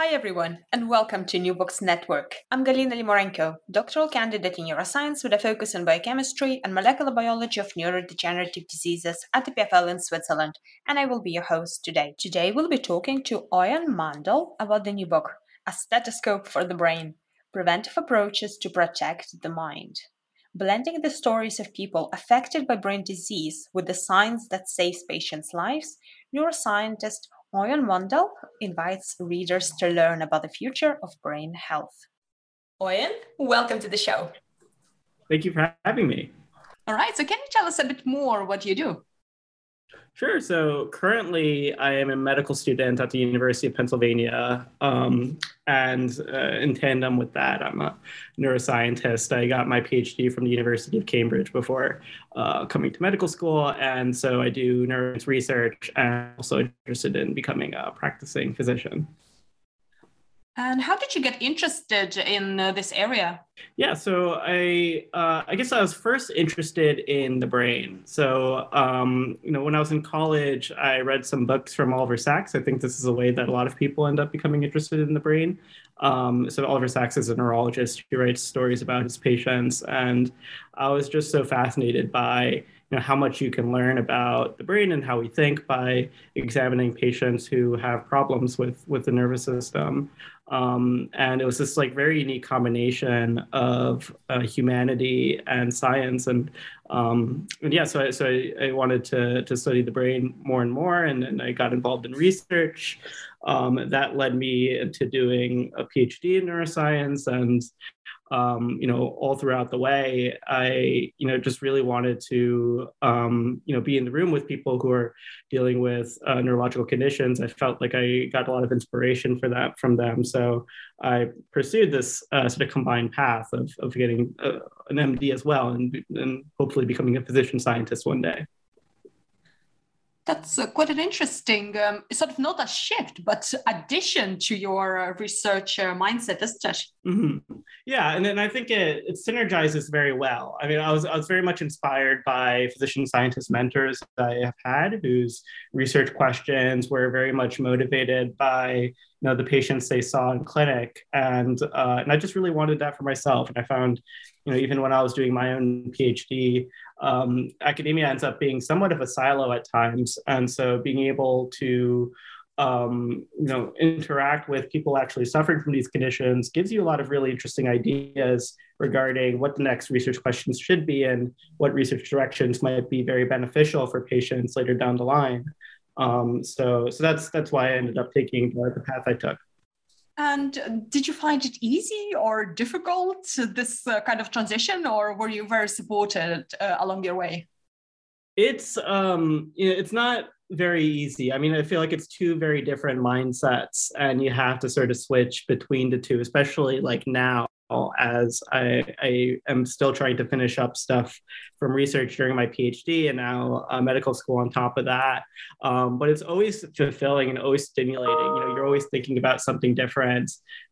Hi everyone, and welcome to New Books Network. I'm Galina Limorenko, doctoral candidate in neuroscience with a focus on biochemistry and molecular biology of neurodegenerative diseases at the EPFL in Switzerland, and I will be your host today. Today we'll be talking to Oyan Mandel about the new book, A Stethoscope for the Brain Preventive Approaches to Protect the Mind. Blending the stories of people affected by brain disease with the science that saves patients' lives, neuroscientist Oyan Mandel invites readers to learn about the future of brain health. Oyen, welcome to the show. Thank you for having me. All right, so can you tell us a bit more what you do? Sure. So currently, I am a medical student at the University of Pennsylvania. Um, and uh, in tandem with that, I'm a neuroscientist. I got my PhD from the University of Cambridge before uh, coming to medical school. And so I do neuroscience research and also interested in becoming a practicing physician. And how did you get interested in uh, this area? Yeah, so I uh, I guess I was first interested in the brain. So um, you know, when I was in college, I read some books from Oliver Sacks. I think this is a way that a lot of people end up becoming interested in the brain. Um, so Oliver Sacks is a neurologist who writes stories about his patients, and I was just so fascinated by you know how much you can learn about the brain and how we think by examining patients who have problems with with the nervous system. Um, and it was this like very unique combination of uh, humanity and science. And um, and yeah so I, so I, I, wanted to to study the brain more and more and, and I got involved in research. Um, that led me to doing a PhD in neuroscience and um, you know, all throughout the way, I, you know, just really wanted to, um, you know, be in the room with people who are dealing with uh, neurological conditions. I felt like I got a lot of inspiration for that from them. So I pursued this uh, sort of combined path of, of getting uh, an MD as well and, and hopefully becoming a physician scientist one day. That's uh, quite an interesting, um, sort of not a shift, but addition to your uh, research uh, mindset, isn't it? Mm-hmm. Yeah, and then I think it, it synergizes very well. I mean, I was I was very much inspired by physician scientist mentors that I have had, whose research questions were very much motivated by you know the patients they saw in clinic, and uh, and I just really wanted that for myself. And I found, you know, even when I was doing my own PhD, um, academia ends up being somewhat of a silo at times, and so being able to um, you know interact with people actually suffering from these conditions gives you a lot of really interesting ideas regarding what the next research questions should be and what research directions might be very beneficial for patients later down the line. Um, so so that's that's why I ended up taking the path I took. And did you find it easy or difficult, this uh, kind of transition, or were you very supported uh, along your way? It's um, you know, it's not very easy. I mean, I feel like it's two very different mindsets, and you have to sort of switch between the two, especially like now as I, I am still trying to finish up stuff from research during my PhD and now uh, medical school on top of that. Um, but it's always fulfilling and always stimulating. You know, you're always thinking about something different,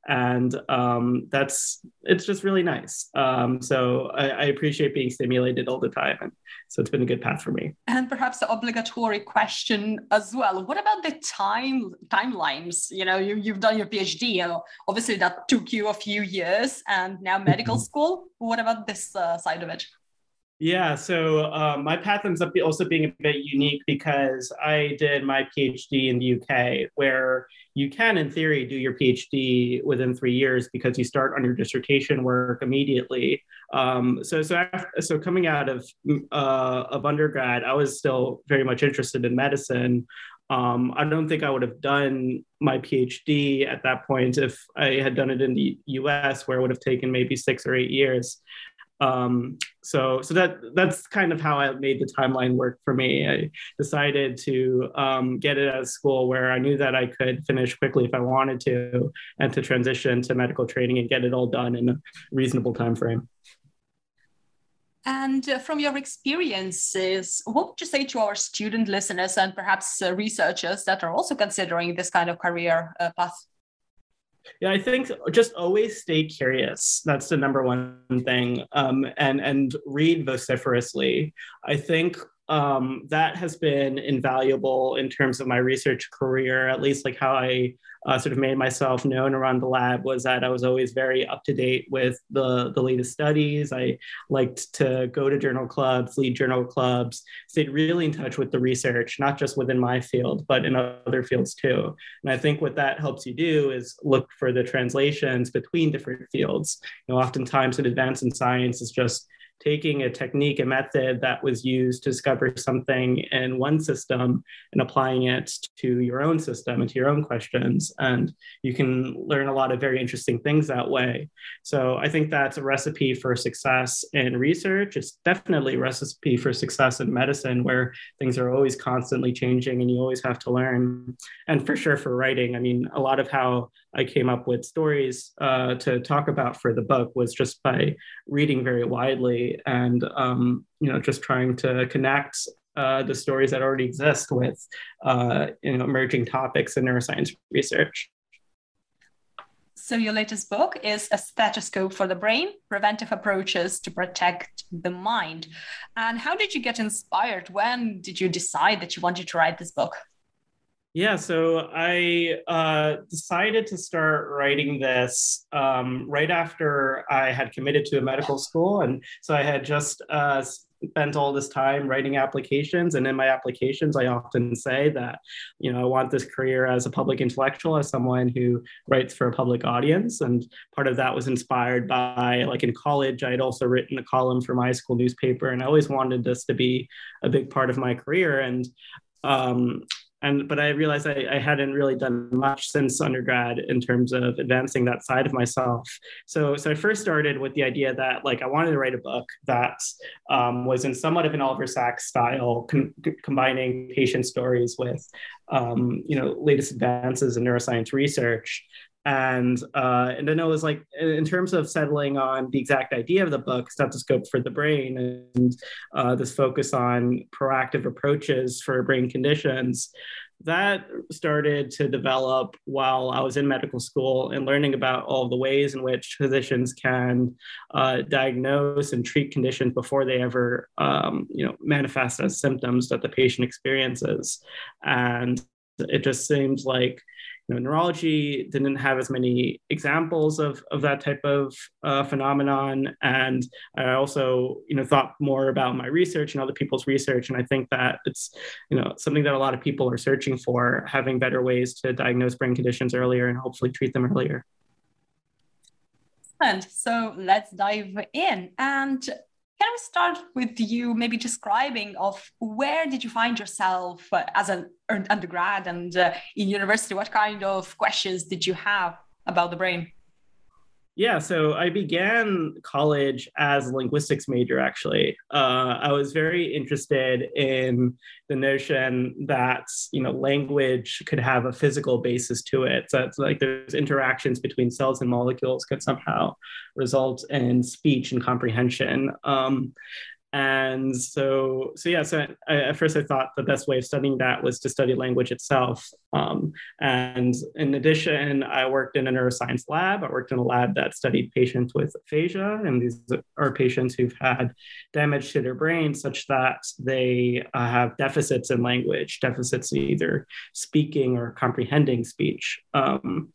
and um, that's it's just really nice. Um, so I, I, appreciate being stimulated all the time, and so it's been a good path for me. And perhaps the obligatory question as well: What about the time timelines? You know, you, you've done your PhD. You know, obviously that took you a few years, and now medical mm-hmm. school. What about this uh, side of it? Yeah, so um, my path ends up also being a bit unique because I did my PhD in the UK, where you can, in theory, do your PhD within three years because you start on your dissertation work immediately. Um, so, so, after, so coming out of uh, of undergrad, I was still very much interested in medicine. Um, I don't think I would have done my PhD at that point if I had done it in the US, where it would have taken maybe six or eight years. Um, so so that that's kind of how I made the timeline work for me. I decided to um, get it at a school where I knew that I could finish quickly if I wanted to, and to transition to medical training and get it all done in a reasonable time frame. And uh, from your experiences, what would you say to our student listeners and perhaps uh, researchers that are also considering this kind of career uh, path? Yeah, I think just always stay curious. That's the number one thing. Um, and and read vociferously. I think um, that has been invaluable in terms of my research career, at least like how I uh, sort of made myself known around the lab was that I was always very up to date with the, the latest studies. I liked to go to journal clubs, lead journal clubs, stayed really in touch with the research, not just within my field, but in other fields too. And I think what that helps you do is look for the translations between different fields. You know, oftentimes in advance in science is just taking a technique, a method that was used to discover something in one system and applying it to your own system and to your own questions. And you can learn a lot of very interesting things that way. So I think that's a recipe for success in research. It's definitely a recipe for success in medicine, where things are always constantly changing and you always have to learn. And for sure for writing, I mean, a lot of how I came up with stories uh, to talk about for the book was just by reading very widely and um, you know just trying to connect uh, the stories that already exist with uh, you know emerging topics in neuroscience research. So your latest book is a stethoscope for the brain: preventive approaches to protect the mind. And how did you get inspired? When did you decide that you wanted to write this book? Yeah, so I uh, decided to start writing this um, right after I had committed to a medical school. And so I had just uh, spent all this time writing applications. And in my applications, I often say that, you know, I want this career as a public intellectual, as someone who writes for a public audience. And part of that was inspired by, like in college, I had also written a column for my school newspaper. And I always wanted this to be a big part of my career. And um, and but I realized I, I, hadn't really done much since undergrad in terms of advancing that side of myself. So so I first started with the idea that like I wanted to write a book that um, was in somewhat of an Oliver Sacks style, com- combining patient stories with um, you know latest advances in neuroscience research. And uh, and then it was like in terms of settling on the exact idea of the book, stethoscope for the brain, and uh, this focus on proactive approaches for brain conditions. That started to develop while I was in medical school and learning about all the ways in which physicians can uh, diagnose and treat conditions before they ever, um, you know, manifest as symptoms that the patient experiences. And it just seemed like know, neurology didn't have as many examples of, of that type of uh, phenomenon. And I also, you know, thought more about my research and other people's research. And I think that it's, you know, something that a lot of people are searching for, having better ways to diagnose brain conditions earlier and hopefully treat them earlier. And so let's dive in. And can we start with you maybe describing of where did you find yourself uh, as an undergrad and uh, in university? What kind of questions did you have about the brain? Yeah, so I began college as a linguistics major, actually. Uh, I was very interested in the notion that, you know, language could have a physical basis to it. So it's like there's interactions between cells and molecules could somehow result in speech and comprehension. Um, and so so yeah so I, at first i thought the best way of studying that was to study language itself. Um, and in addition i worked in a neuroscience lab. I worked in a lab that studied patients with aphasia. And these are patients who've had damage to their brain such that they uh, have deficits in language deficits in either speaking or comprehending speech. Um,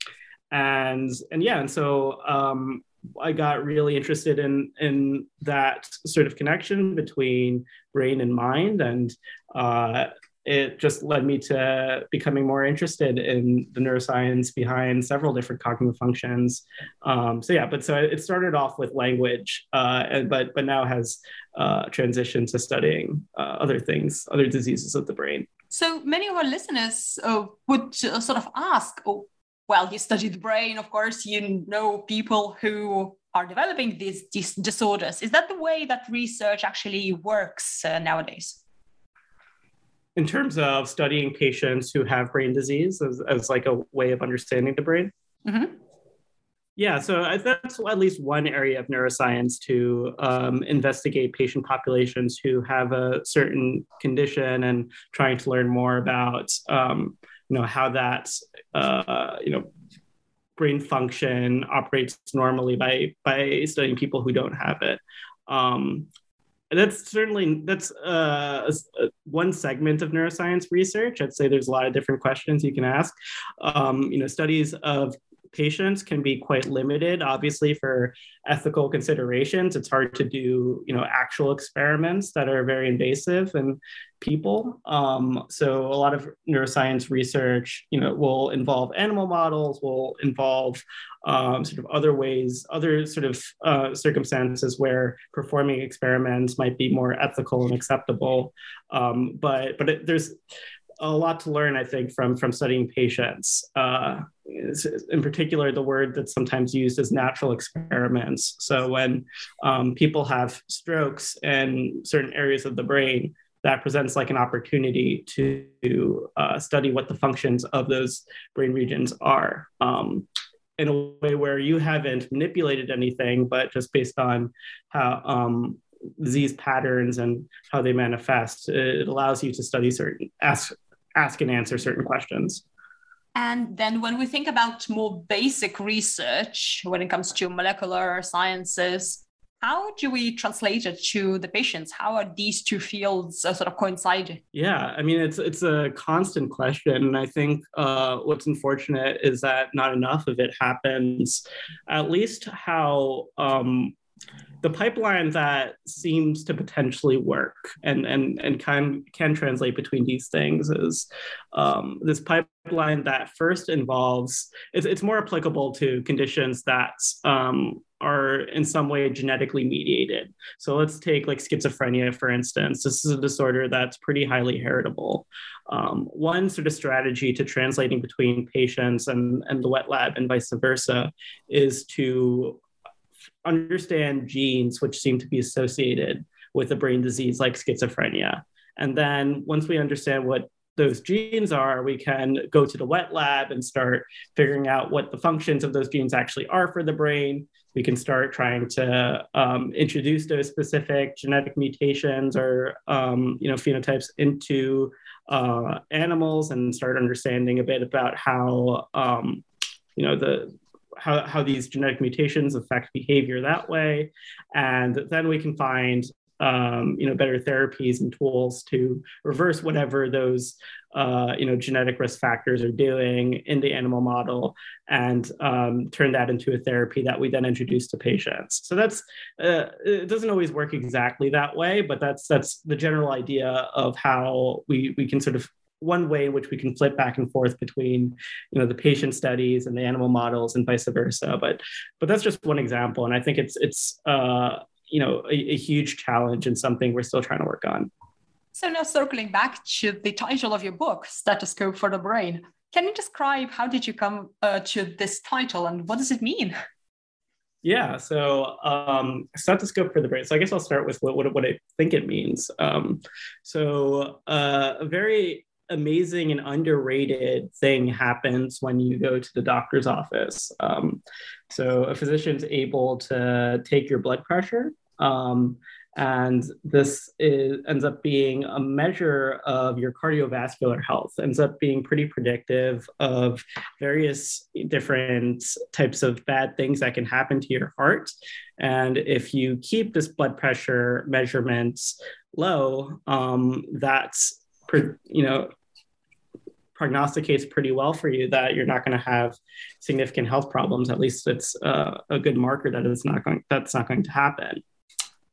and and yeah and so um, I got really interested in in that sort of connection between brain and mind, and uh, it just led me to becoming more interested in the neuroscience behind several different cognitive functions. Um, so yeah, but so it started off with language, uh, and, but but now has uh, transitioned to studying uh, other things, other diseases of the brain. So many of our listeners uh, would sort of ask, oh, well, you study the brain, of course, you know people who are developing these, these disorders. Is that the way that research actually works uh, nowadays? In terms of studying patients who have brain disease as, as like a way of understanding the brain? Mm-hmm. Yeah, so that's at least one area of neuroscience to um, investigate patient populations who have a certain condition and trying to learn more about, um, you know, how that, uh, you know, brain function operates normally by by studying people who don't have it. Um, that's certainly that's uh, a, one segment of neuroscience research. I'd say there's a lot of different questions you can ask. Um, you know, studies of patients can be quite limited obviously for ethical considerations. It's hard to do you know actual experiments that are very invasive in people. Um, so a lot of neuroscience research you know will involve animal models will involve um, sort of other ways other sort of uh, circumstances where performing experiments might be more ethical and acceptable. Um, but but it, there's a lot to learn, I think, from from studying patients. Uh, in particular, the word that's sometimes used is natural experiments. So when um, people have strokes in certain areas of the brain, that presents like an opportunity to uh, study what the functions of those brain regions are. Um, in a way where you haven't manipulated anything, but just based on how um, disease patterns and how they manifest, it allows you to study certain ask ask and answer certain questions. And then when we think about more basic research when it comes to molecular sciences, how do we translate it to the patients? How are these two fields uh, sort of coinciding? Yeah, I mean it's it's a constant question, and I think uh, what's unfortunate is that not enough of it happens. At least how um, the pipeline that seems to potentially work and and and can can translate between these things is um, this pipeline that first involves it's, it's more applicable to conditions that um, are in some way genetically mediated. So let's take like schizophrenia, for instance. This is a disorder that's pretty highly heritable. Um, one sort of strategy to translating between patients and, and the wet lab and vice versa is to understand genes which seem to be associated with a brain disease like schizophrenia. And then once we understand what those genes are, we can go to the wet lab and start figuring out what the functions of those genes actually are for the brain. We can start trying to um, introduce those specific genetic mutations or um, you know phenotypes into uh, animals and start understanding a bit about how um, you know the how, how these genetic mutations affect behavior that way. And then we can find um, you know better therapies and tools to reverse whatever those uh, you know genetic risk factors are doing in the animal model and um, turn that into a therapy that we then introduce to patients so that's uh, it doesn't always work exactly that way but that's that's the general idea of how we we can sort of one way in which we can flip back and forth between you know the patient studies and the animal models and vice versa but but that's just one example and i think it's it's uh, you know a, a huge challenge and something we're still trying to work on so now circling back to the title of your book stethoscope for the brain can you describe how did you come uh, to this title and what does it mean yeah, so um, stethoscope for the brain. So I guess I'll start with what, what, what I think it means. Um, so uh, a very amazing and underrated thing happens when you go to the doctor's office. Um, so a physician's able to take your blood pressure. Um, and this is, ends up being a measure of your cardiovascular health ends up being pretty predictive of various different types of bad things that can happen to your heart and if you keep this blood pressure measurement low um, that's you know prognosticates pretty well for you that you're not going to have significant health problems. At least it's uh, a good marker that it's not going that's not going to happen.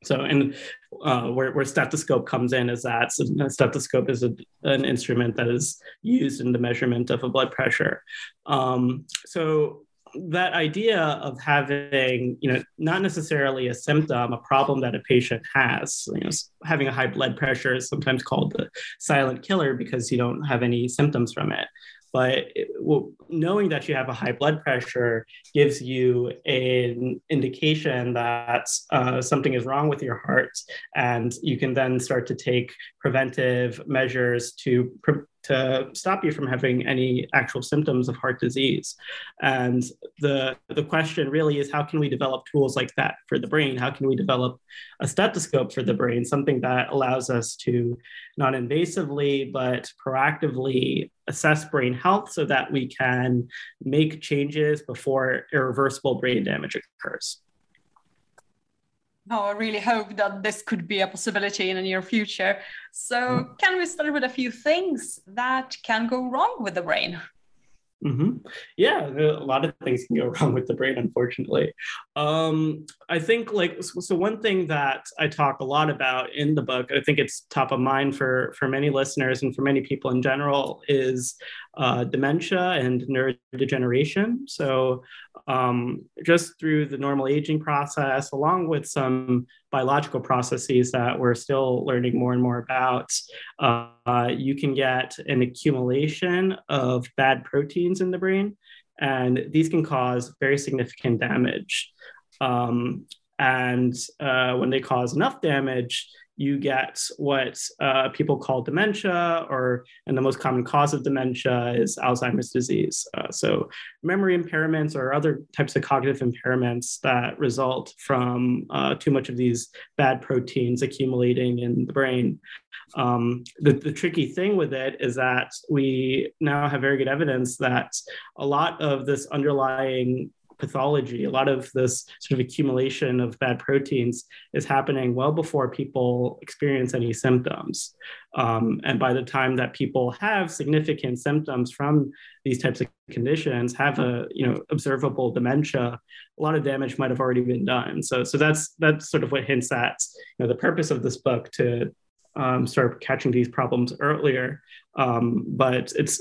So, and uh, where, where stethoscope comes in is that so stethoscope is a, an instrument that is used in the measurement of a blood pressure. Um, so, that idea of having, you know, not necessarily a symptom, a problem that a patient has, you know, having a high blood pressure is sometimes called the silent killer because you don't have any symptoms from it. but well, knowing that you have a high blood pressure gives you an indication that uh, something is wrong with your heart, and you can then start to take preventive measures to pre- to stop you from having any actual symptoms of heart disease. And the, the question really is how can we develop tools like that for the brain? How can we develop a stethoscope for the brain, something that allows us to not invasively but proactively assess brain health so that we can make changes before irreversible brain damage occurs? Oh, I really hope that this could be a possibility in the near future. So, hmm. can we start with a few things that can go wrong with the brain? Mm-hmm. Yeah, a lot of things can go wrong with the brain, unfortunately. Um, I think, like, so, so, one thing that I talk a lot about in the book, I think it's top of mind for for many listeners and for many people in general, is uh, dementia and neurodegeneration. So, um, just through the normal aging process, along with some biological processes that we're still learning more and more about, uh, you can get an accumulation of bad proteins in the brain, and these can cause very significant damage. Um, and uh, when they cause enough damage, you get what uh, people call dementia, or and the most common cause of dementia is Alzheimer's disease. Uh, so memory impairments or other types of cognitive impairments that result from uh, too much of these bad proteins accumulating in the brain. Um, the, the tricky thing with it is that we now have very good evidence that a lot of this underlying pathology. A lot of this sort of accumulation of bad proteins is happening well before people experience any symptoms. Um, and by the time that people have significant symptoms from these types of conditions, have a you know observable dementia, a lot of damage might have already been done. So so that's that's sort of what hints at you know the purpose of this book to um, start catching these problems earlier. Um, but it's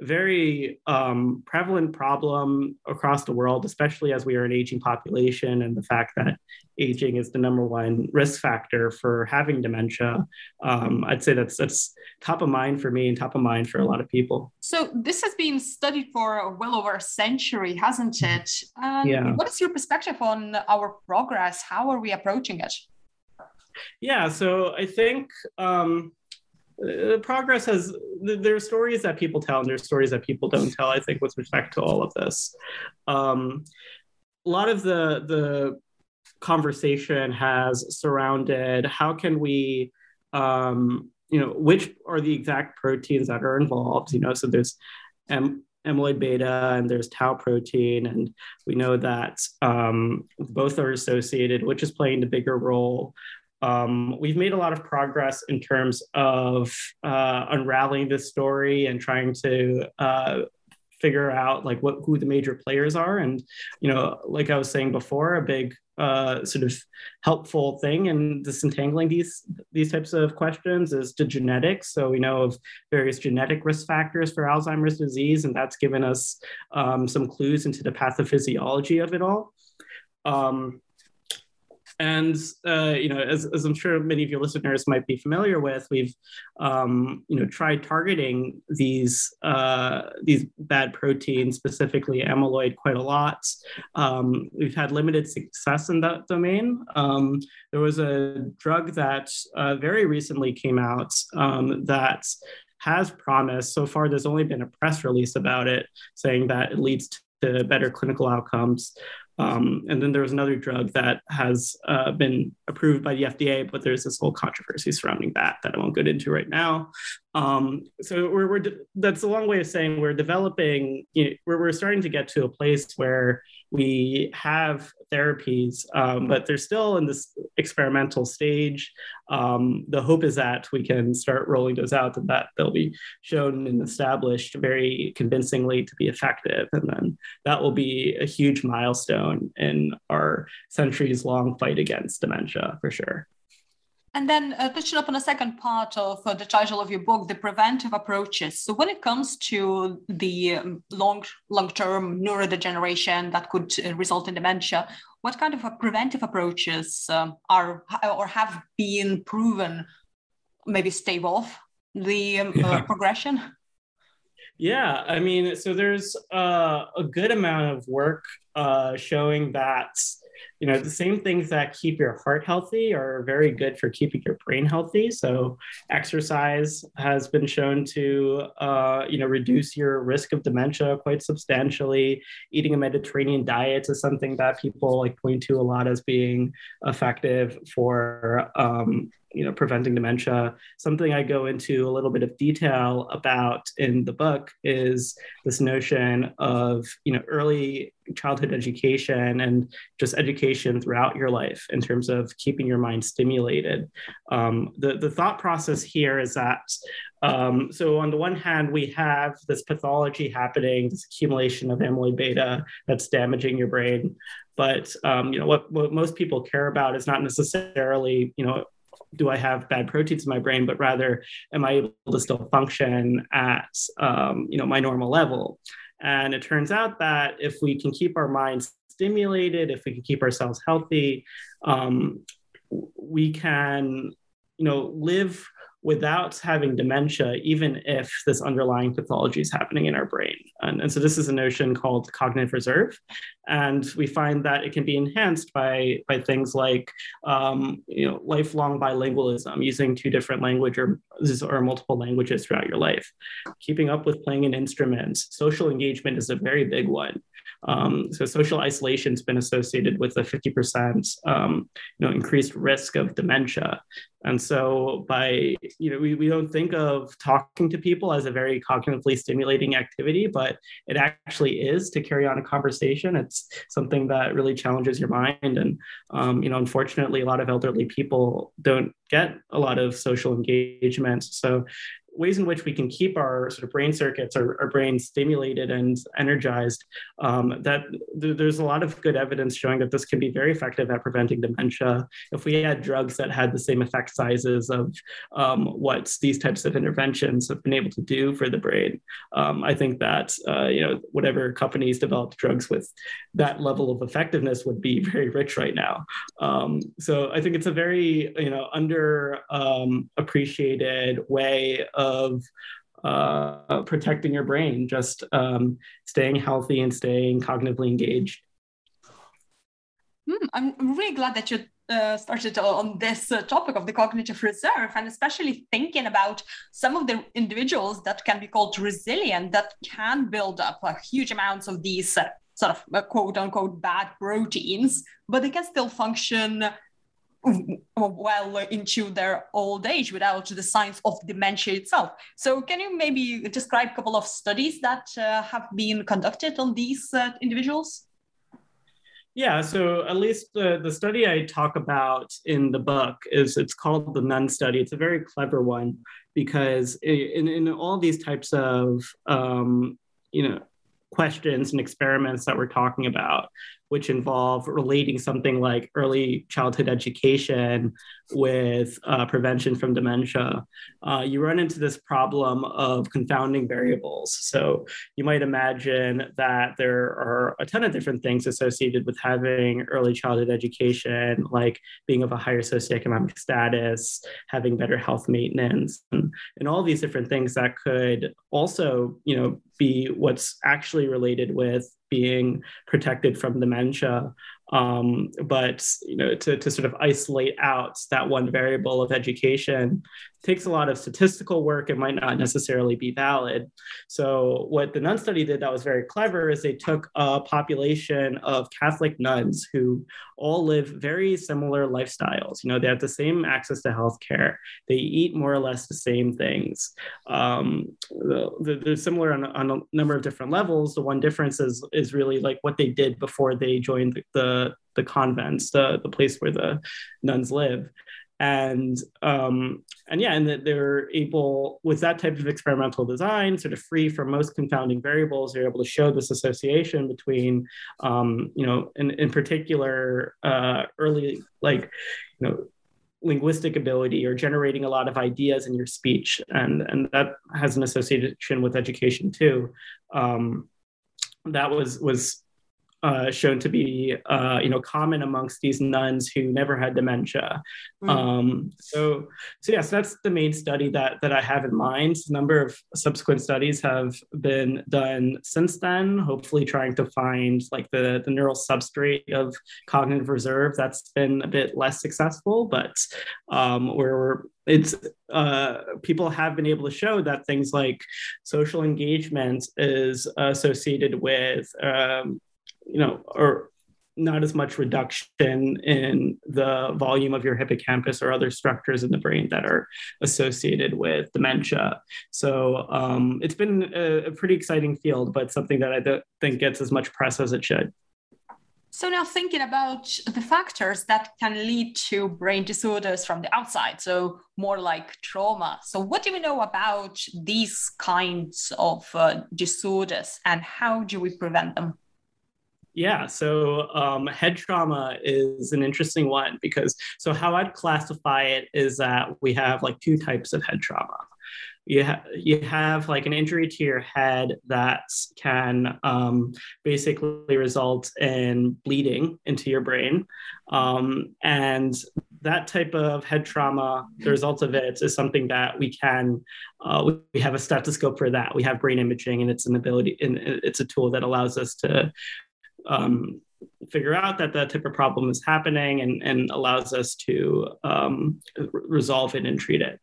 a very um, prevalent problem across the world, especially as we are an aging population, and the fact that aging is the number one risk factor for having dementia. Um, I'd say that's that's top of mind for me and top of mind for a lot of people. So this has been studied for well over a century, hasn't it? yeah. What is your perspective on our progress? How are we approaching it? Yeah, so I think um, uh, progress has there are stories that people tell and there are stories that people don't tell. I think with respect to all of this, um, a lot of the the conversation has surrounded how can we um, you know which are the exact proteins that are involved you know so there's am- amyloid beta and there's tau protein and we know that um, both are associated which is playing the bigger role um, we've made a lot of progress in terms of uh, unraveling this story and trying to uh, figure out like what who the major players are. And you know like i was saying before a big uh, sort of helpful thing in disentangling these these types of questions is the genetics. So we know of various genetic risk factors for alzheimer's disease and that's given us um, some clues into the pathophysiology of it all. Um, and uh, you know, as, as, I'm sure many of your listeners might be familiar with, we've um, you know tried targeting these uh, these bad proteins, specifically amyloid, quite a lot. Um, we've had limited success in that domain. Um, there was a drug that uh, very recently came out um, that has promise. So far, there's only been a press release about it saying that it leads to better clinical outcomes. Um, and then there was another drug that has uh, been approved by the FDA, but there's this whole controversy surrounding that that I won't get into right now. Um, so we're, we're de- that's a long way of saying we're developing, you know, we're, we're starting to get to a place where we have therapies, um, but they're still in this experimental stage. Um, the hope is that we can start rolling those out and that they'll be shown and established very convincingly to be effective. And then that will be a huge milestone in our centuries long fight against dementia for sure. And then uh, touching up on the second part of uh, the title of your book, the preventive approaches. So when it comes to the um, long long-term neurodegeneration that could uh, result in dementia, what kind of preventive approaches um, are or have been proven maybe stave off the um, uh, yeah. progression? Yeah, I mean, so there's uh, a good amount of work uh, showing that you know the same things that keep your heart healthy are very good for keeping your brain healthy. So exercise has been shown to uh, you know reduce your risk of dementia quite substantially. Eating a mediterranean diet is something that people like point to a lot as being effective for um, you know preventing dementia. Something i go into a little bit of detail about in the book is this notion of you know early childhood education and just education throughout your life in terms of keeping your mind stimulated. Um, the, the thought process here is that um, so on the one hand we have this pathology happening this accumulation of amyloid beta that's damaging your brain. But um, you know what, what most people care about is not necessarily you know do I have bad proteins in my brain, but rather am I able to still function at um, you know my normal level? And it turns out that if we can keep our minds stimulated, if we can keep ourselves healthy, um, we can you know live without having dementia, even if this underlying pathology is happening in our brain. And, and, so this is a notion called cognitive reserve. And we find that it can be enhanced by, by things like um, you know, lifelong bilingualism, using two different languages or, or multiple languages throughout your life. Keeping up with playing an instrument, social engagement is a very big one. Um, so social isolation has been associated with a 50% um, you know, increased risk of dementia. And so by, you know, we, we don't think of talking to people as a very cognitively stimulating activity, but it actually is to carry on a conversation. It's something that really challenges your mind. And, um, you know, unfortunately, a lot of elderly people don't get a lot of social engagement. So ways in which we can keep our sort of brain circuits, our, our brain stimulated and energized, um, that th- there's a lot of good evidence showing that this can be very effective at preventing dementia. If we had drugs that had the same effect sizes of um, what these types of interventions have been able to do for the brain, um, I think that uh, you know whatever companies developed drugs with that level of effectiveness would be very rich right now. Um, so I think it's a very you know under um, appreciated way of of uh, protecting your brain, just um, staying healthy and staying cognitively engaged. Mm, I'm really glad that you uh, started on this uh, topic of the cognitive reserve and especially thinking about some of the individuals that can be called resilient that can build up uh, huge amounts of these uh, sort of uh, quote unquote bad proteins but they can still function well into their old age without the signs of dementia itself. So, can you maybe describe a couple of studies that uh, have been conducted on these uh, individuals? Yeah, so at least the, the study I talk about in the book is it's called the Nun study. It's a very clever one because in, in all these types of um, you know questions and experiments that we're talking about, which involve relating something like early childhood education with uh, prevention from dementia, uh, you run into this problem of confounding variables. So you might imagine that there are a ton of different things associated with having early childhood education, like being of a higher socioeconomic status, having better health maintenance, and, and all these different things that could also, you know, be what's actually related with being protected from dementia um, but you know, to, to sort of isolate out that one variable of education takes a lot of statistical work and might not necessarily be valid. So what the nun study did that was very clever is they took a population of Catholic nuns who all live very similar lifestyles. You know, they have the same access to healthcare. They eat more or less the same things. Um, they're similar on, on, a number of different levels. The one difference is is really like what they did before they joined the, the the convents, the the place where the nuns live, and um, and yeah, and that they're able with that type of experimental design, sort of free from most confounding variables, they're able to show this association between, um, you know, in in particular, uh, early like, you know linguistic ability or generating a lot of ideas in your speech. And and that has an association with education too. Um, that was was uh, shown to be uh, you know common amongst these nuns who never had dementia. Mm. Um, so so yes, that's the main study that that I have in mind. A number of subsequent studies have been done since then, hopefully trying to find like the the neural substrate of cognitive reserve. That's been a bit less successful, but um, where it's uh, people have been able to show that things like social engagement is associated with um, you know, or not as much reduction in the volume of your hippocampus or other structures in the brain that are associated with dementia. So um, it's been a, a, pretty exciting field, but something that I don't think gets as much press as it should. So now thinking about the factors that can lead to brain disorders from the outside, so more like trauma. So what do we know about these kinds of uh, disorders and how do we prevent them? Yeah, so um, head trauma is an interesting one because so how I'd classify it is that we have like two types of head trauma. You, ha- you have like an injury to your head that can um, basically result in bleeding into your brain. Um, and that type of head trauma, the result of it is something that we can, uh, we have a stethoscope for that. We have brain imaging, and it's an ability, and it's a tool that allows us to um, figure out that that type of problem is happening and, and allows us to um, resolve it and treat it.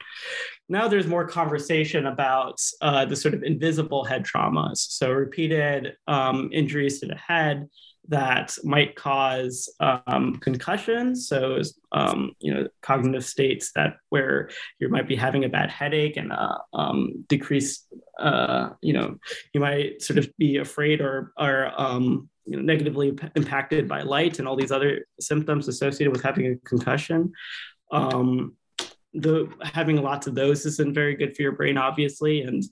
Now there's more conversation about uh, the sort of invisible head traumas. So repeated um, injuries to the head that might cause um, concussions. So, um, you know, cognitive states that where you might be having a bad headache and uh, um, decreased, uh, you know, you might sort of be afraid or, or um, you know, negatively impacted by light and all these other symptoms associated with having a concussion. Um, the having lots of those isn't very good for your brain, obviously, and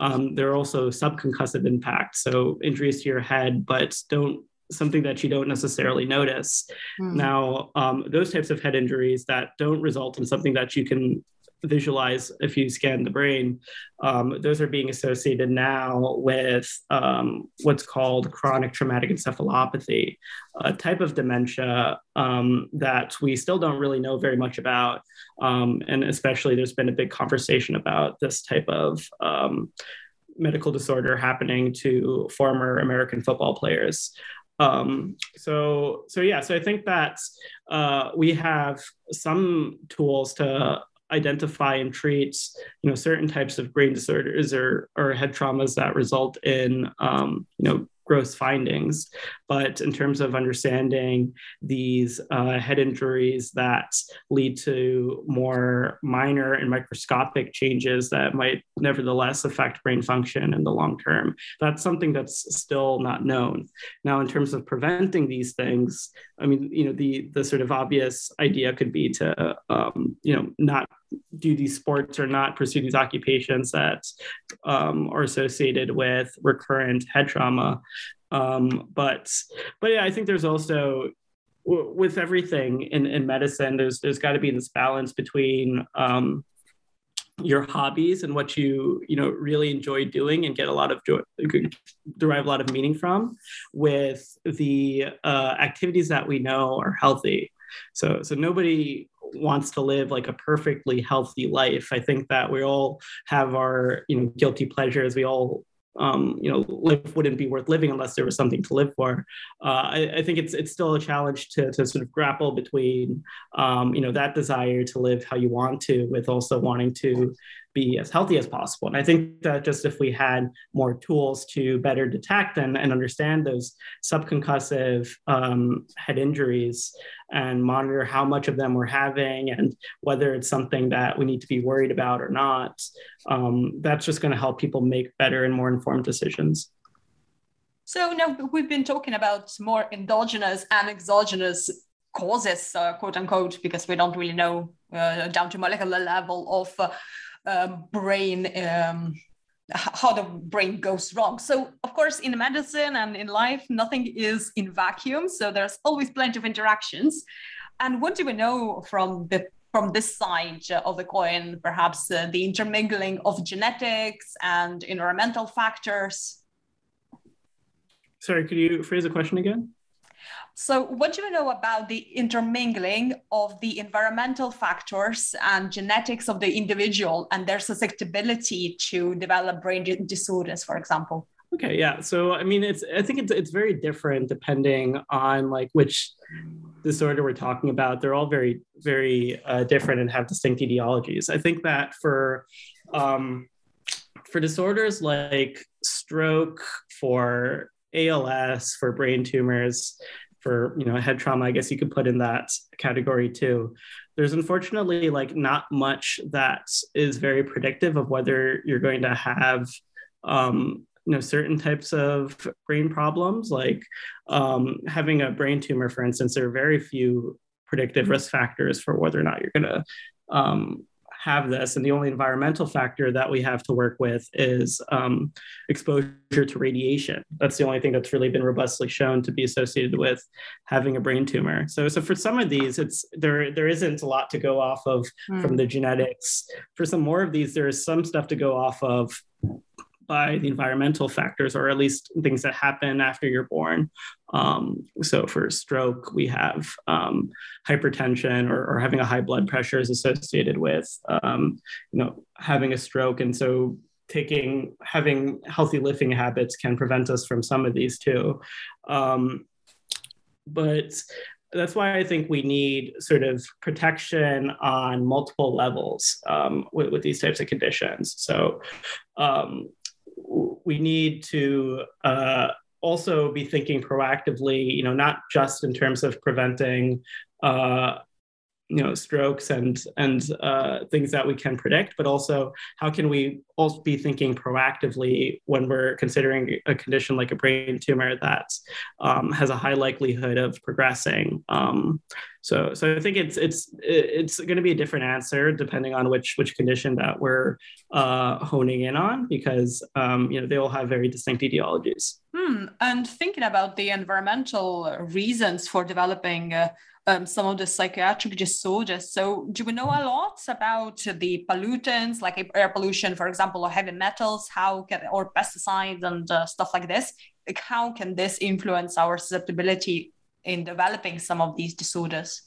um, there are also subconcussive impacts, so injuries to your head, but don't something that you don't necessarily notice. Mm. Now, um, those types of head injuries that don't result in something that you can visualize if you scan the brain, um, those are being associated now with um, what's called chronic traumatic encephalopathy, a type of dementia um, that we still don't really know very much about. Um, and especially, there's been a big conversation about this type of um, medical disorder happening to former American football players. Um, so, so yeah, so I think that uh, we have some tools to identify and treat you know certain types of brain disorders or or head traumas that result in um, you know gross findings. But in terms of understanding these uh, head injuries that lead to more minor and microscopic changes that might nevertheless affect brain function in the long term, that's something that's still not known. Now, in terms of preventing these things, I mean, you know, the the sort of obvious idea could be to, um, you know, not do these sports or not pursue these occupations that um, are associated with recurrent head trauma. Um, but but yeah, I think there's also with everything in, in medicine, there's there's got to be this balance between um, your hobbies and what you you know really enjoy doing and get a lot of joy derive a lot of meaning from with the uh, activities that we know are healthy so so nobody wants to live like a perfectly healthy life. I think that we all have our, you know, guilty pleasures. We all um, you know, life wouldn't be worth living unless there was something to live for. Uh, I, I, think it's it's still a challenge to, to sort of grapple between, um, you know, that desire to live how you want to with also wanting to be as healthy as possible. And I think that just if we had more tools to better detect and, and understand those subconcussive um, head injuries and monitor how much of them we're having and whether it's something that we need to be worried about or not, um, that's just going to help people make better and more informed decisions. So now we've been talking about more endogenous and exogenous causes, uh, quote unquote, because we don't really know uh, down to molecular level of uh, um, brain um, how the brain goes wrong. So, of course, in medicine and in life, nothing is in vacuum. So there's always plenty of interactions. And what do we know from the from this side of the coin? Perhaps uh, the intermingling of genetics and environmental factors. sorry, could you phrase the question again? So, what do you know about the intermingling of the environmental factors and genetics of the individual and their susceptibility to develop brain disorders, for example? Okay, yeah. So, I mean, it's I think it's it's very different depending on like which disorder we're talking about. They're all very very uh, different and have distinct etiologies. I think that for um, for disorders like stroke, for ALS, for brain tumors, for you know head trauma, I guess you could put in that category too. There's unfortunately like not much that is very predictive of whether you're going to have um, you know certain types of brain problems like um, having a brain tumor for instance there are very few predictive risk factors for whether or not you're going to um, have this. And the only environmental factor that we have to work with is um, exposure to radiation. That's the only thing that's really been robustly shown to be associated with having a brain tumor. So, so for some of these, it's there. There isn't a lot to go off of mm. from the genetics. For some more of these, there is some stuff to go off of by the environmental factors, or at least things that happen after you're born. Um, so for stroke, we have um, hypertension or, or, having a high blood pressure is associated with, um, you know, having a stroke, and so taking having healthy living habits can prevent us from some of these too. Um, but that's why I think we need sort of protection on multiple levels um, with, with, these types of conditions. So, um, we need to uh, also be thinking proactively, you know, not just in terms of preventing uh, you know strokes and and uh, things that we can predict but also how can we also be thinking proactively when we're considering a condition like a brain tumor that um, has a high likelihood of progressing um, so so i think it's it's it's going to be a different answer depending on which which condition that we're uh, honing in on because um, you know they all have very distinct etiologies hmm. and thinking about the environmental reasons for developing uh, um, some of the psychiatric disorders. So, do we know a lot about the pollutants, like air pollution, for example, or heavy metals? How can or pesticides and uh, stuff like this? Like, how can this influence our susceptibility in developing some of these disorders?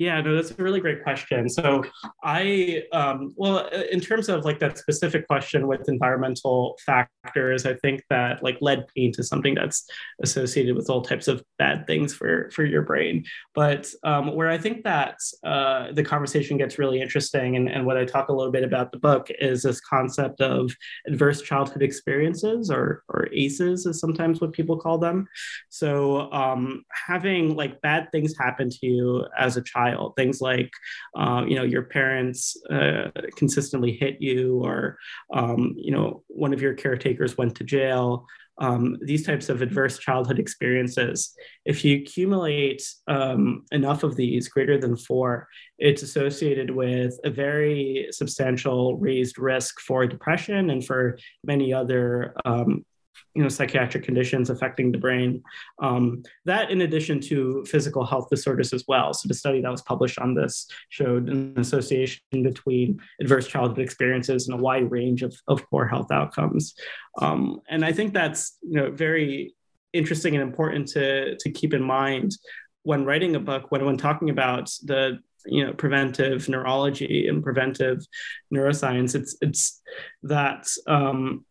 Yeah, no, that's a really great question. So I, um, well, in terms of like that specific question with environmental factors, I think that like lead paint is something that's associated with all types of bad things for for your brain. But um, where I think that uh, the conversation gets really interesting, and, and what I talk a little bit about the book is this concept of adverse childhood experiences, or or ACEs, is sometimes what people call them. So um, having like bad things happen to you as a child child. Things like, uh, you know, your parents uh, consistently hit you, or um, you know, one of your caretakers went to jail. Um, these types of adverse childhood experiences, if you accumulate um, enough of these, greater than four, it's associated with a very substantial raised risk for depression and for many other um, you know psychiatric conditions affecting the brain. Um, that in addition to physical health disorders as well. So the study that was published on this showed an association between adverse childhood experiences and a wide range of, of poor health outcomes. Um, and i think that's you know very interesting and important to to keep in mind when writing a book when when talking about the you know preventive neurology and preventive neuroscience. It's it's that um,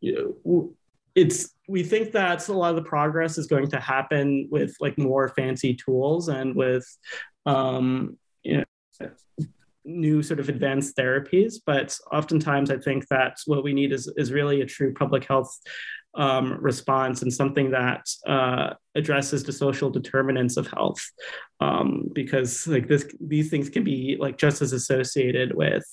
you know, it's we think that a lot of the progress is going to happen with like more fancy tools and with um, you know new sort of advanced therapies but oftentimes i think that what we need is, is really a true public health um, response and something that uh, addresses the social determinants of health. Um, because like this these things can be like just as associated with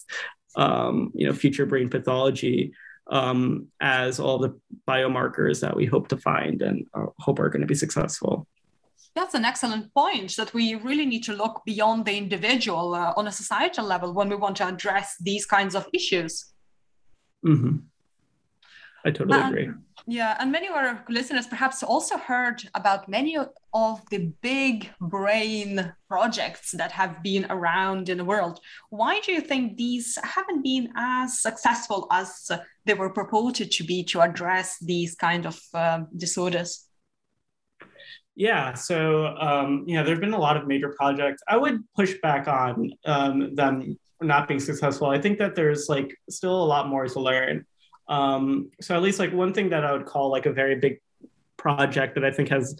um, you know future brain pathology um, as all the biomarkers that we hope to find and uh, hope are going to be successful. That's an excellent point that we really need to look beyond the individual uh, on a societal level when we want to address these kinds of issues. Mm-hmm. I totally agree. Yeah, and many of our listeners perhaps also heard about many of the big brain projects that have been around in the world. Why do you think these haven't been as successful as they were purported to be to address these kind of um, disorders? Yeah, so um, yeah, there have been a lot of major projects. I would push back on um, them not being successful. I think that there's like still a lot more to learn. Um, so at least like one thing that I would call like a very big project that I think has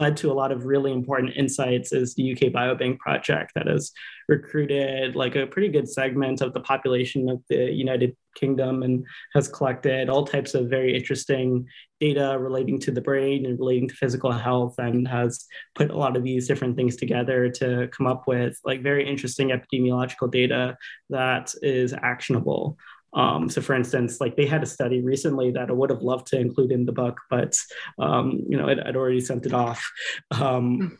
led to a lot of really important insights is the UK Biobank project that has recruited like a pretty good segment of the population of the United Kingdom and has collected all types of very interesting data relating to the brain and relating to physical health and has put a lot of these different things together to come up with like very interesting epidemiological data that is actionable. Um, so, for instance, like they had a study recently that I would have loved to include in the book, but um, you know, I'd, I'd, already sent it off. Um,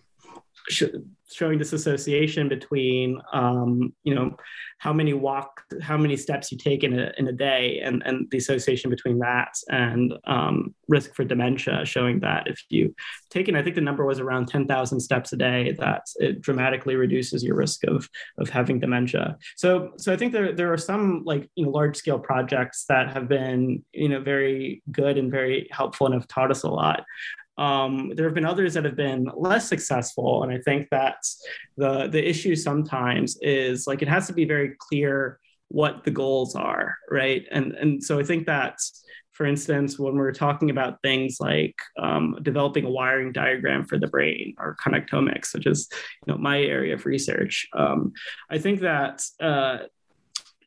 hmm showing this association between um, you know how many walk how many steps you take in a, in a day and, and the association between that and um, risk for dementia showing that if you take in i think the number was around 10000 steps a day that it dramatically reduces your risk of of having dementia. So so i think there, there are some like you know large scale projects that have been you know very good and very helpful and have taught us a lot um, there have been others that have been less successful, and I think that the the issue sometimes is like it has to be very clear what the goals are, right? And and so I think that, for instance, when we're talking about things like um, developing a wiring diagram for the brain or connectomics, which is you know my area of research, um, I think that. Uh,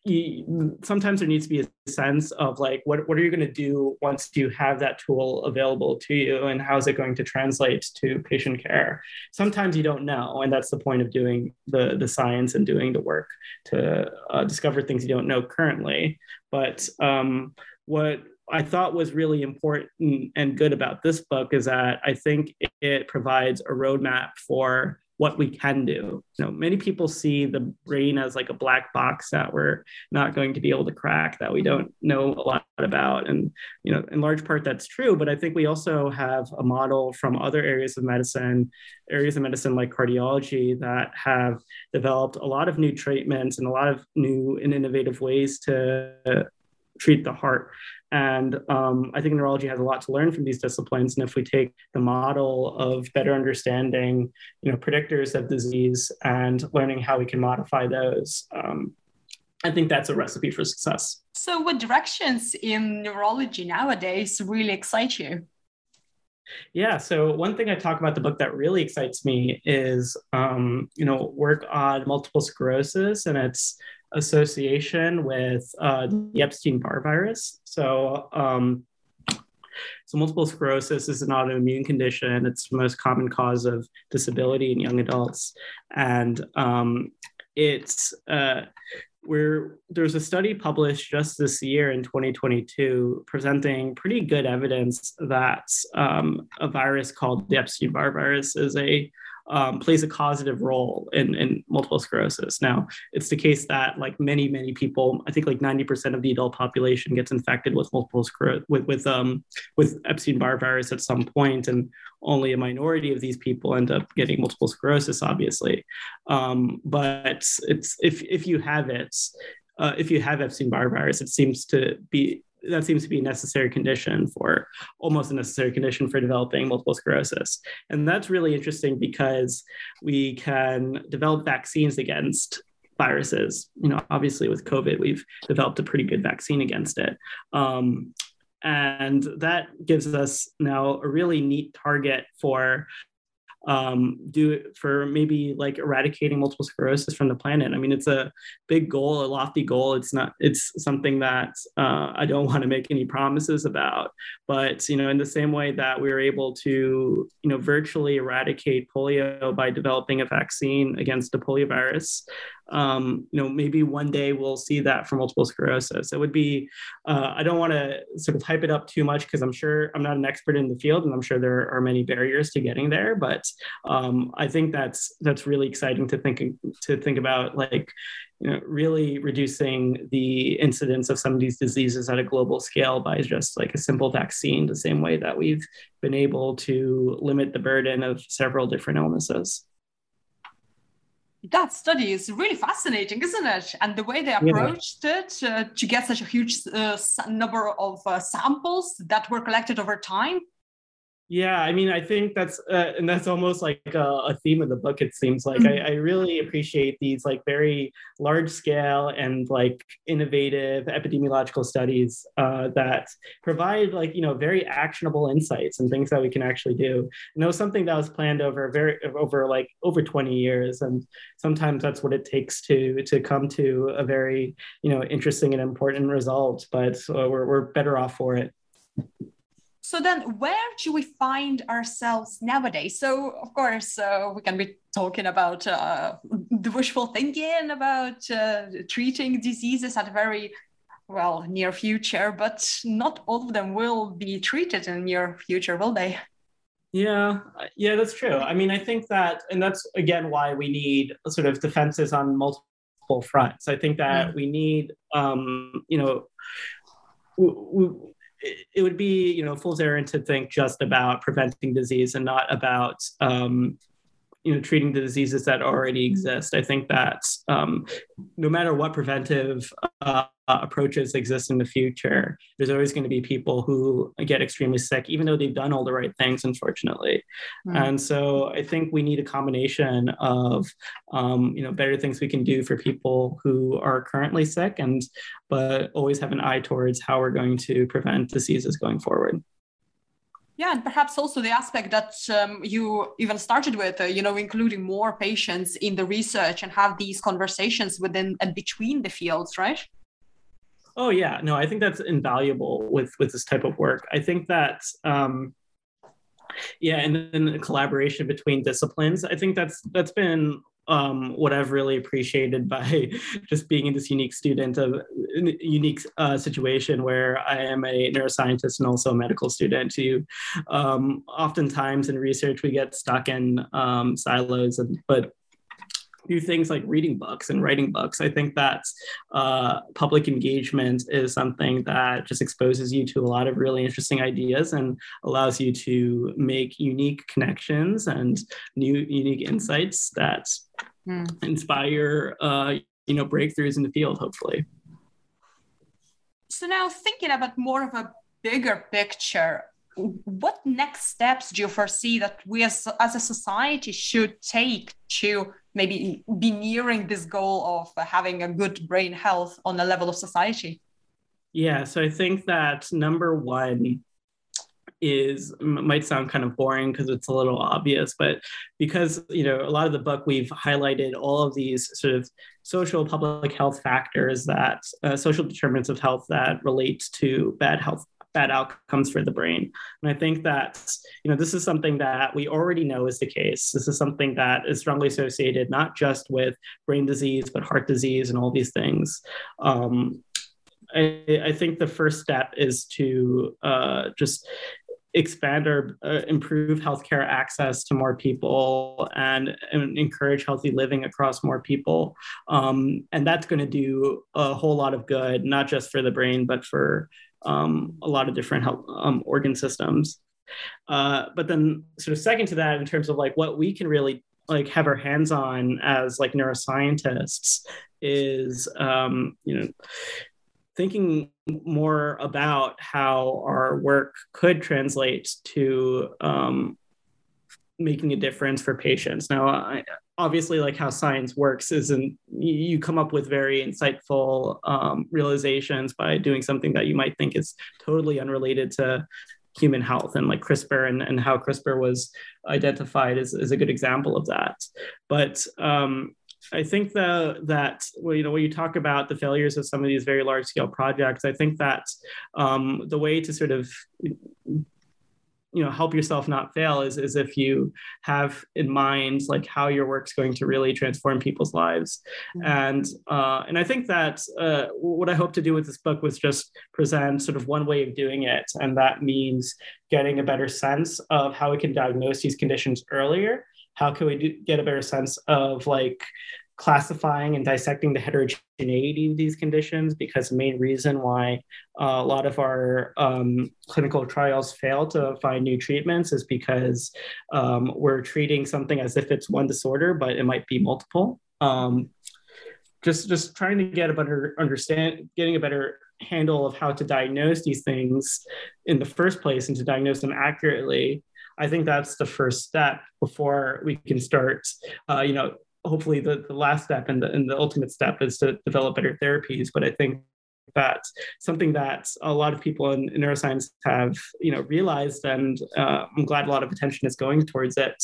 you, sometimes there needs to be a sense of like what, what are you going to do once you have that tool available to you and how is it going to translate to patient care? Sometimes you don't know and that's the point of doing the, the science and doing the work to uh, discover things you don't know currently. But um, what I thought was really important and good about this book is that I think it provides a roadmap for what we can do. You know, many people see the brain as like a black box that we're not going to be able to crack, that we don't know a lot about. And, you know, in large part that's true, but I think we also have a model from other areas of medicine, areas of medicine like cardiology that have developed a lot of new treatments and a lot of new and innovative ways to treat the heart. And um, I think neurology has a lot to learn from these disciplines. And if we take the model of better understanding, you know, predictors of disease and learning how we can modify those, um, I think that's a recipe for success. So, what directions in neurology nowadays really excite you? Yeah. So one thing I talk about the book that really excites me is, um, you know, work on multiple sclerosis and its association with uh, the Epstein-Barr virus. So, um, so multiple sclerosis is an autoimmune condition. It's the most common cause of disability in young adults, and um, it's uh, where there's a study published just this year in 2022 presenting pretty good evidence that um, a virus called the Epstein-Barr virus is a um, plays a causative role in, in multiple sclerosis. Now, it's the case that like many, many people, I think like 90% of the adult population gets infected with multiple sclerosis, with, with, um, with Epstein-Barr virus at some point, and only a minority of these people end up getting multiple sclerosis, obviously. Um, but it's if, if you have it, uh, if you have Epstein-Barr virus, it seems to be that seems to be a necessary condition for almost a necessary condition for developing multiple sclerosis. And that's really interesting because we can develop vaccines against viruses. You know, obviously with COVID, we've developed a pretty good vaccine against it. Um, and that gives us now a really neat target for um, do it for maybe like eradicating multiple sclerosis from the planet. I mean, it's a big goal, a lofty goal. It's not, it's something that uh, I don't want to make any promises about. But, you know, in the same way that we were able to, you know, virtually eradicate polio by developing a vaccine against the poliovirus, um, you know, maybe one day we'll see that for multiple sclerosis. It would be, uh, I don't want to sort of hype it up too much because I'm sure I'm not an expert in the field and I'm sure there are many barriers to getting there. But um, I think that's that's really exciting to think to think about, like, you know, really reducing the incidence of some of these diseases at a global scale by just like a simple vaccine, the same way that we've been able to limit the burden of several different illnesses that study is really fascinating, isn't it? And the way they approached yeah. it uh, to get such a huge uh, number of uh, samples that were collected over time. Yeah, I mean, I think that's uh, and that's almost like a, a, theme of the book. It seems like mm-hmm. I, I, really appreciate these like very large scale and like innovative epidemiological studies uh, that provide like you know very actionable insights and things that we can actually do. And it was something that was planned over very over like over twenty years, and sometimes that's what it takes to to come to a very you know interesting and important result. But uh, we're we're better off for it. So then, where do we find ourselves nowadays? So, of course, uh, we can be talking about uh, the wishful thinking about uh, treating diseases at a very well near future, but not all of them will be treated in near future, will they? Yeah, yeah, that's true. I mean, I think that, and that's again why we need sort of defenses on multiple fronts. I think that mm. we need, um, you know, it would be you know fool's errand to think just about preventing disease and not about um, you know treating the diseases that already exist. I think that um, no matter what preventive uh, approaches exist in the future there's always going to be people who get extremely sick even though they've done all the right things unfortunately. Mm. and so i think we need a combination of um, you know better things we can do for people who are currently sick and but always have an eye towards how we're going to prevent diseases going forward yeah, and perhaps also the aspect that um, you even started with, uh, you know, including more patients in the research and have these conversations within and between the fields, right? Oh yeah, no, I think that's invaluable with with this type of work. I think that. Um, yeah, and then the collaboration between disciplines. I think that's that's been um, what I've really appreciated by just being in this unique student of unique uh, situation where I am a neuroscientist and also a medical student. Who, um, oftentimes in research we get stuck in um, silos, and but do things like reading books and writing books. I think that uh, public engagement is something that just exposes you to a lot of really interesting ideas and allows you to make unique connections and new unique insights that mm. inspire uh, you know breakthroughs in the field. Hopefully. So now thinking about more of a bigger picture what next steps do you foresee that we as, as a society should take to maybe be nearing this goal of having a good brain health on the level of society? Yeah, so I think that number one is might sound kind of boring because it's a little obvious but because you know a lot of the book we've highlighted all of these sort of social public health factors that uh, social determinants of health that relate to bad health bad outcomes for the brain. And I think that, you know, this is something that we already know is the case. This is something that is strongly associated not just with brain disease, but heart disease and all these things. Um, I, I, think the first step is to uh, just expand or uh, improve healthcare access to more people and, and, encourage healthy living across more people. Um, and that's going to do a whole lot of good, not just for the brain, but for um, a lot of different um, organ systems. Uh, but then, sort of second to that, in terms of like what we can really like have our hands on as like neuroscientists is um, you know thinking more about how our work could translate to um, making a difference for patients. Now, I, obviously, like how science works isn't you come up with very insightful um, realizations by doing something that you might think is totally unrelated to human health and like CRISPR and, and how CRISPR was identified is, is a good example of that. But um, I think the, that well, you know when you talk about the failures of some of these very large scale projects, I think that um, the way to sort of you know help yourself not fail is, is if you have in mind like how your work's going to really transform people's lives. Mm-hmm. and uh, and i think that uh, what i hope to do with this book was just present sort of one way of doing it. And that means getting a better sense of how we can diagnose these conditions earlier. How can we do, get a better sense of like classifying and dissecting the heterogeneity of these conditions because the main reason why uh, a lot of our um, clinical trials fail to find new treatments is because um, we're treating something as if it's one disorder, but it might be multiple. Um, just, just trying to get a better understand, getting a better handle of how to diagnose these things in the first place and to diagnose them accurately I think that's the first step before we can start, uh, you know, hopefully the, the last step and the, and the ultimate step is to develop better therapies. But I think that's something that a lot of people in, in neuroscience have you know realized and uh, i'm glad a lot of attention is going towards it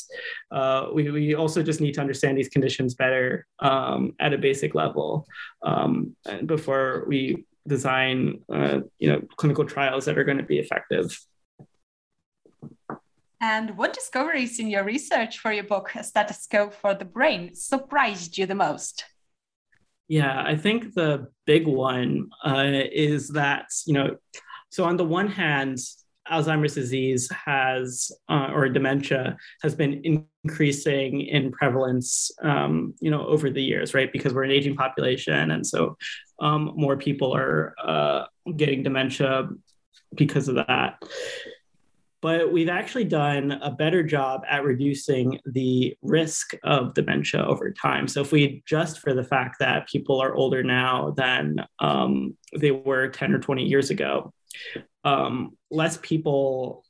uh, we, we also just need to understand these conditions better um, at a basic level um, before we design uh, you know clinical trials that are going to be effective and what discoveries in your research for your book, A Stethoscope for the Brain, surprised you the most? Yeah, I think the big one uh, is that, you know, so on the one hand, Alzheimer's disease has, uh, or dementia has been increasing in prevalence, um, you know, over the years, right? Because we're an aging population. And so um, more people are uh, getting dementia because of that but we've actually done a better job at reducing the risk of dementia over time. So if we adjust for the fact that people are older now than um, they were 10 or 20 years ago, um, less people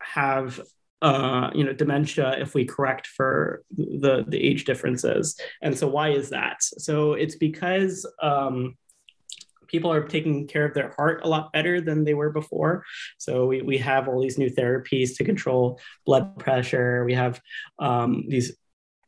have uh, you know dementia if we correct for the the age differences and so why is that so it's because um, people are taking care of their heart a lot better than they were before. So we, we have all these new therapies to control blood pressure. We have um, these,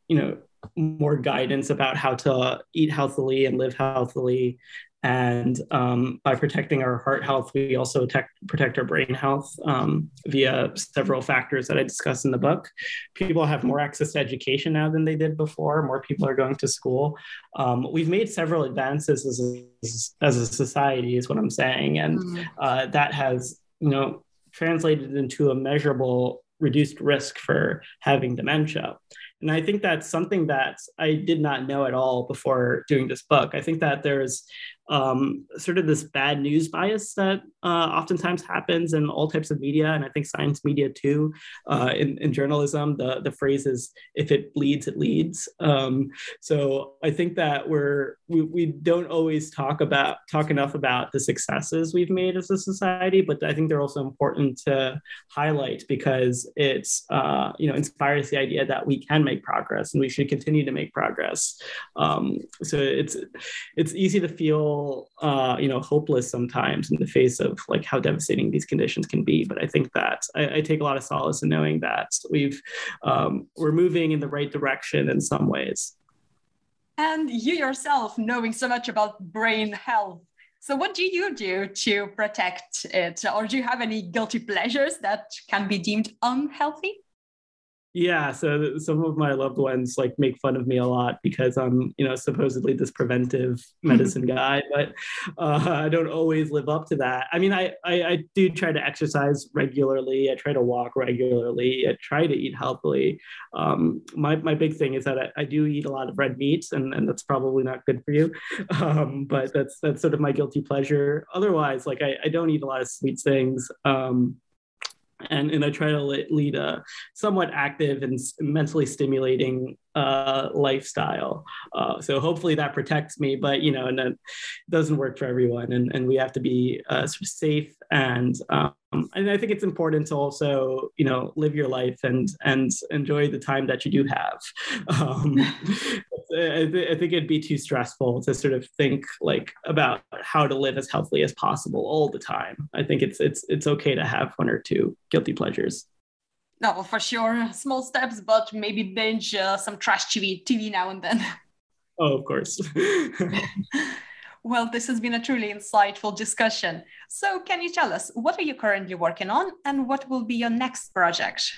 you know, more guidance about how to eat healthily and live healthily. And um, by protecting our heart health, we also protect, protect our brain health um, via several factors that I discuss in the book. People have more access to education now than they did before. More people are going to school. Um, we've made several advances as a, as a society, is what I'm saying, and mm-hmm. uh, that has, you know, translated into a measurable reduced risk for having dementia. And I think that's something that I did not know at all before doing this book. I think that there's um, sort of this bad news bias that uh, oftentimes happens in all types of media, and I think science media too. Uh, in, in, journalism, the the phrase is "if it bleeds, it leads." Um, so I think that we're we, we don't always talk about talk enough about the successes we've made as a society, but I think they're also important to highlight because it's uh, you know inspires the idea that we can make progress and we should continue to make progress. Um, so it's it's easy to feel uh, you know hopeless sometimes in the face of like how devastating these conditions can be but i think that i, I take a lot of solace in knowing that we've um, we're moving in the right direction in some ways. And you yourself knowing so much about brain health. So what do you do to protect it? Or do you have any guilty pleasures that can be deemed unhealthy yeah so some of my loved ones like make fun of me a lot because i'm you know supposedly this preventive medicine guy but uh, i don't always live up to that. I mean I, I, I do try to exercise regularly. I try to walk regularly. I try to eat healthily. Um, my, my big thing is that I, I, do eat a lot of red meats and, and that's probably not good for you. Um, but that's that's sort of my guilty pleasure. Otherwise like i, I don't eat a lot of sweet things. Um, and, and I try to lead a somewhat active and mentally stimulating uh, lifestyle. Uh, so hopefully that protects me, but you know, and it doesn't work for everyone, and, and we have to be uh, sort of safe and um, and I think it's important to also you know live your life and and enjoy the time that you do have. Um, I, th- I, think it'd be too stressful to sort of think like about how to live as healthily as possible all the time. I think it's it's it's okay to have one or two guilty pleasures. No, for sure, small steps, but maybe binge uh, some trash TV TV now and then. Oh, of course. well, this has been a truly insightful discussion. So, can you tell us what are you currently working on, and what will be your next project?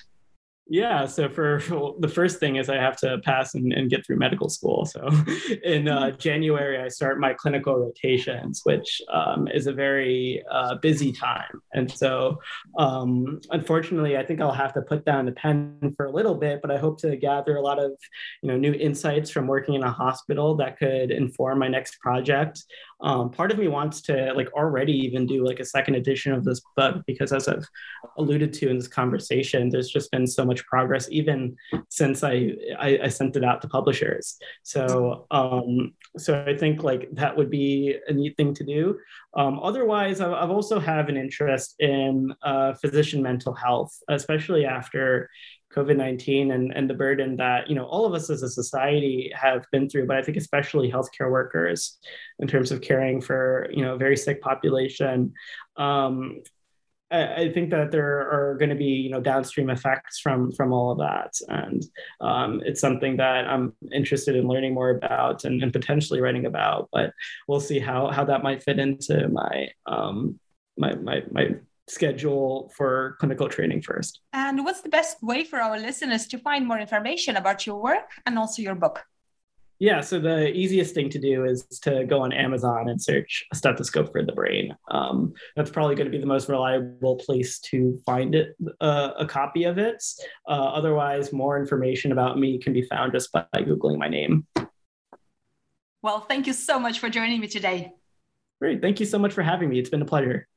Yeah, so for the first thing is I have to pass and, and get through medical school. So in uh, mm-hmm. January, I start my clinical rotations, which um, is a very uh, busy time. And so um, unfortunately, I think I'll have to put down the pen for a little bit, but I hope to gather a lot of you know new insights from working in a hospital that could inform my next project. um, part of me wants to like already even do like a second edition of this book because as I've alluded to in this conversation, there's just been so much progress even since I I, I sent it out to publishers. So um, so I think like that would be a neat thing to do. Um, otherwise, I've, I've also have an interest in uh, physician mental health, especially after COVID 19 and, and the burden that, you know, all of us as a society have been through, but I think especially healthcare workers in terms of caring for, you know, very sick population. Um, I think that there are going to be, you know, downstream effects from from all of that, and um, it's something that I'm interested in learning more about and, and potentially writing about. But we'll see how how that might fit into my um, my my my schedule for clinical training first. And what's the best way for our listeners to find more information about your work and also your book? Yeah, so the easiest thing to do is to go on Amazon and search a stethoscope for the brain. Um, that's probably going to be the most reliable place to find it, uh, a copy of it. Uh, otherwise, more information about me can be found just by Googling my name. Well, thank you so much for joining me today. Great. Thank you so much for having me. It's been a pleasure.